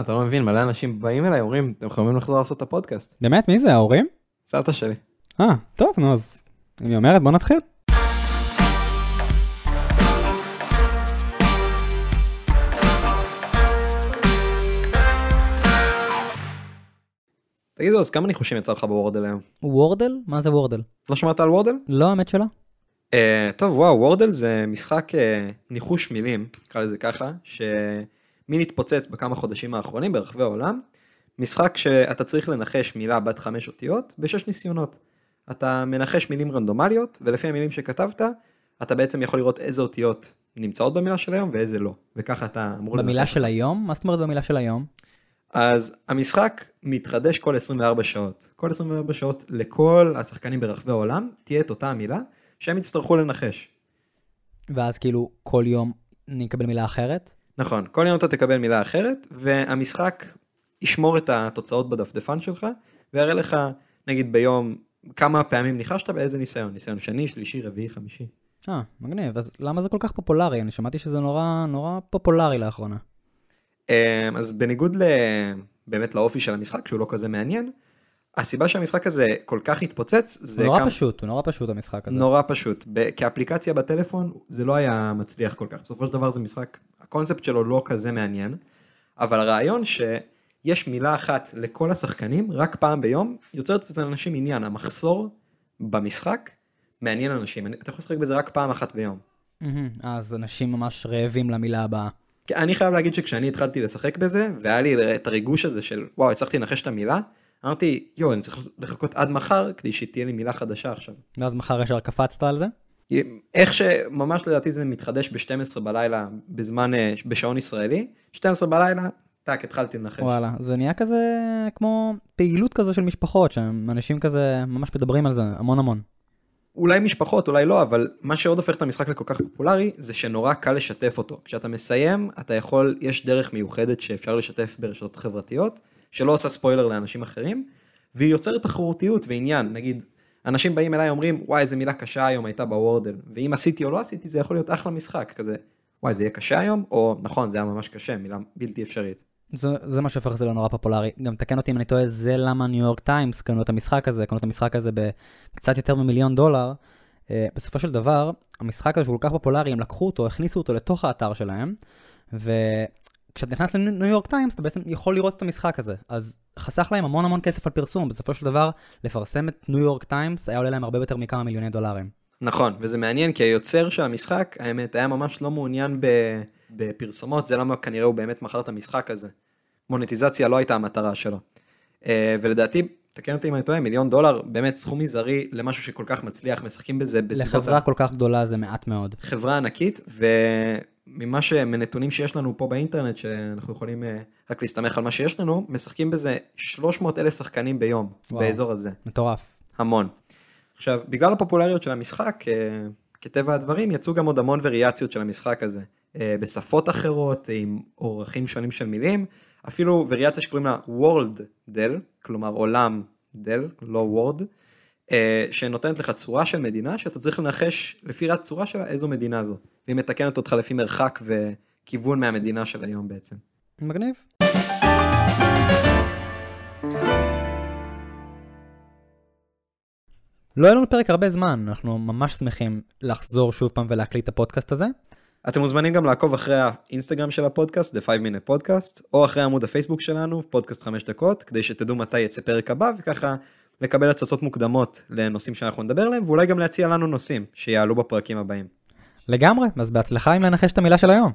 אתה לא מבין, מלא אנשים באים אליי, אומרים, אתם יכולים לחזור לעשות את הפודקאסט. באמת? מי זה, ההורים? סבתא שלי. אה, טוב, נו, אז היא אומרת, בוא נתחיל. תגידו, אז כמה ניחושים יצא לך בוורדל היום? וורדל? מה זה וורדל? לא שמעת על וורדל? לא, האמת שלא. Uh, טוב, וואו, וורדל זה משחק uh, ניחוש מילים, נקרא לזה ככה, שמין התפוצץ בכמה חודשים האחרונים ברחבי העולם. משחק שאתה צריך לנחש מילה בת חמש אותיות בשש ניסיונות. אתה מנחש מילים רנדומליות, ולפי המילים שכתבת, אתה בעצם יכול לראות איזה אותיות נמצאות במילה של היום ואיזה לא. וככה אתה אמור לנחש. במילה של היום? מה זאת אומרת במילה של היום? אז המשחק מתחדש כל 24 שעות. כל 24 שעות לכל השחקנים ברחבי העולם תהיה את אותה המילה שהם יצטרכו לנחש. ואז כאילו כל יום נקבל מילה אחרת? נכון, כל יום אתה תקבל מילה אחרת, והמשחק ישמור את התוצאות בדפדפן שלך, ויראה לך, נגיד ביום, כמה פעמים ניחשת באיזה ניסיון, ניסיון שני, שלישי, רביעי, חמישי. אה, מגניב. אז למה זה כל כך פופולרי? אני שמעתי שזה נורא נורא פופולרי לאחרונה. אמ, אז בניגוד ל... באמת לאופי של המשחק, שהוא לא כזה מעניין, הסיבה שהמשחק הזה כל כך התפוצץ, זה נורא כמה- פשוט, הוא נורא פשוט המשחק הזה. נורא פשוט. ב- כאפליקציה בטלפון זה לא היה מצליח כל כך. בסופו של דבר זה משחק, הקונספט שלו לא כזה מעניין, אבל הרעיון שיש מילה אחת לכל השחקנים, רק פעם ביום, יוצרת אצל אנשים עניין. המחסור במשחק מעניין אנשים. אתה יכול לשחק בזה רק פעם אחת ביום. אז אנשים ממש רעבים למילה הבאה. אני חייב להגיד שכשאני התחלתי לשחק בזה, והיה לי את הריגוש הזה של וואו, הצלחתי לנחש את המילה, אמרתי, יואו, אני צריך לחכות עד מחר כדי שתהיה לי מילה חדשה עכשיו. ואז מחר ישר קפצת על זה? איך שממש לדעתי זה מתחדש ב-12 בלילה בזמן, אה, בשעון ישראלי, 12 בלילה, טאק, התחלתי לנחש. וואלה, זה נהיה כזה כמו פעילות כזו של משפחות, שאנשים כזה ממש מדברים על זה המון המון. אולי משפחות, אולי לא, אבל מה שעוד הופך את המשחק לכל כך פופולרי, זה שנורא קל לשתף אותו. כשאתה מסיים, אתה יכול, יש דרך מיוחדת שאפשר לשתף ברשתות חברתיות, שלא עושה ספוילר לאנשים אחרים, והיא יוצרת תחרותיות ועניין. נגיד, אנשים באים אליי אומרים, וואי, איזה מילה קשה היום הייתה בוורדל, ואם עשיתי או לא עשיתי, זה יכול להיות אחלה משחק, כזה, וואי, זה יהיה קשה היום, או נכון, זה היה ממש קשה, מילה בלתי אפשרית. זה, זה מה שהופך את זה לנורא פופולרי. גם תקן אותי אם אני טועה, זה למה ניו יורק טיימס קנו את המשחק הזה, קנו את המשחק הזה בקצת יותר ממיליון דולר. אה, בסופו של דבר, המשחק הזה שהוא כל כך פופולרי, הם לקחו אותו, הכניסו אותו לתוך האתר שלהם, וכשאתה נכנס לניו יורק טיימס, אתה בעצם יכול לראות את המשחק הזה. אז חסך להם המון המון כסף על פרסום, בסופו של דבר, לפרסם את ניו יורק טיימס היה עולה להם הרבה יותר מכמה מיליוני דולרים. נכון, וזה מעניין כי היוצר של המשחק, האמת, היה ממש לא מעוניין. בפרסומות, זה למה כנראה הוא באמת מכר את המשחק הזה. מונטיזציה לא הייתה המטרה שלו. אה, ולדעתי, תקן אותי אם אני טועה, מיליון דולר, באמת סכום מזערי למשהו שכל כך מצליח, משחקים בזה בסביבות... לחברה כל כך גדולה זה מעט מאוד. חברה ענקית, וממה ש... מנתונים שיש לנו פה באינטרנט, שאנחנו יכולים אה, רק להסתמך על מה שיש לנו, משחקים בזה 300 אלף שחקנים ביום, וואו. באזור הזה. מטורף. המון. עכשיו, בגלל הפופולריות של המשחק, אה, כטבע הדברים, יצאו גם עוד המון וריאציות של המשחק הזה. אה, בשפות אחרות, עם אורחים שונים של מילים, אפילו וריאציה שקוראים לה World Del, כלומר עולם דל, לא Word, אה, שנותנת לך צורה של מדינה, שאתה צריך לנחש לפי הצורה שלה איזו מדינה זו. והיא מתקנת אותך לפי מרחק וכיוון מהמדינה של היום בעצם. מגניב. לא היה לנו פרק הרבה זמן, אנחנו ממש שמחים לחזור שוב פעם ולהקליט את הפודקאסט הזה. אתם מוזמנים גם לעקוב אחרי האינסטגרם של הפודקאסט, The 5 Minute Podcast, או אחרי עמוד הפייסבוק שלנו, פודקאסט 5 דקות, כדי שתדעו מתי יצא פרק הבא, וככה לקבל הצצות מוקדמות לנושאים שאנחנו נדבר עליהם, ואולי גם להציע לנו נושאים שיעלו בפרקים הבאים. לגמרי, אז בהצלחה עם לנחש את המילה של היום.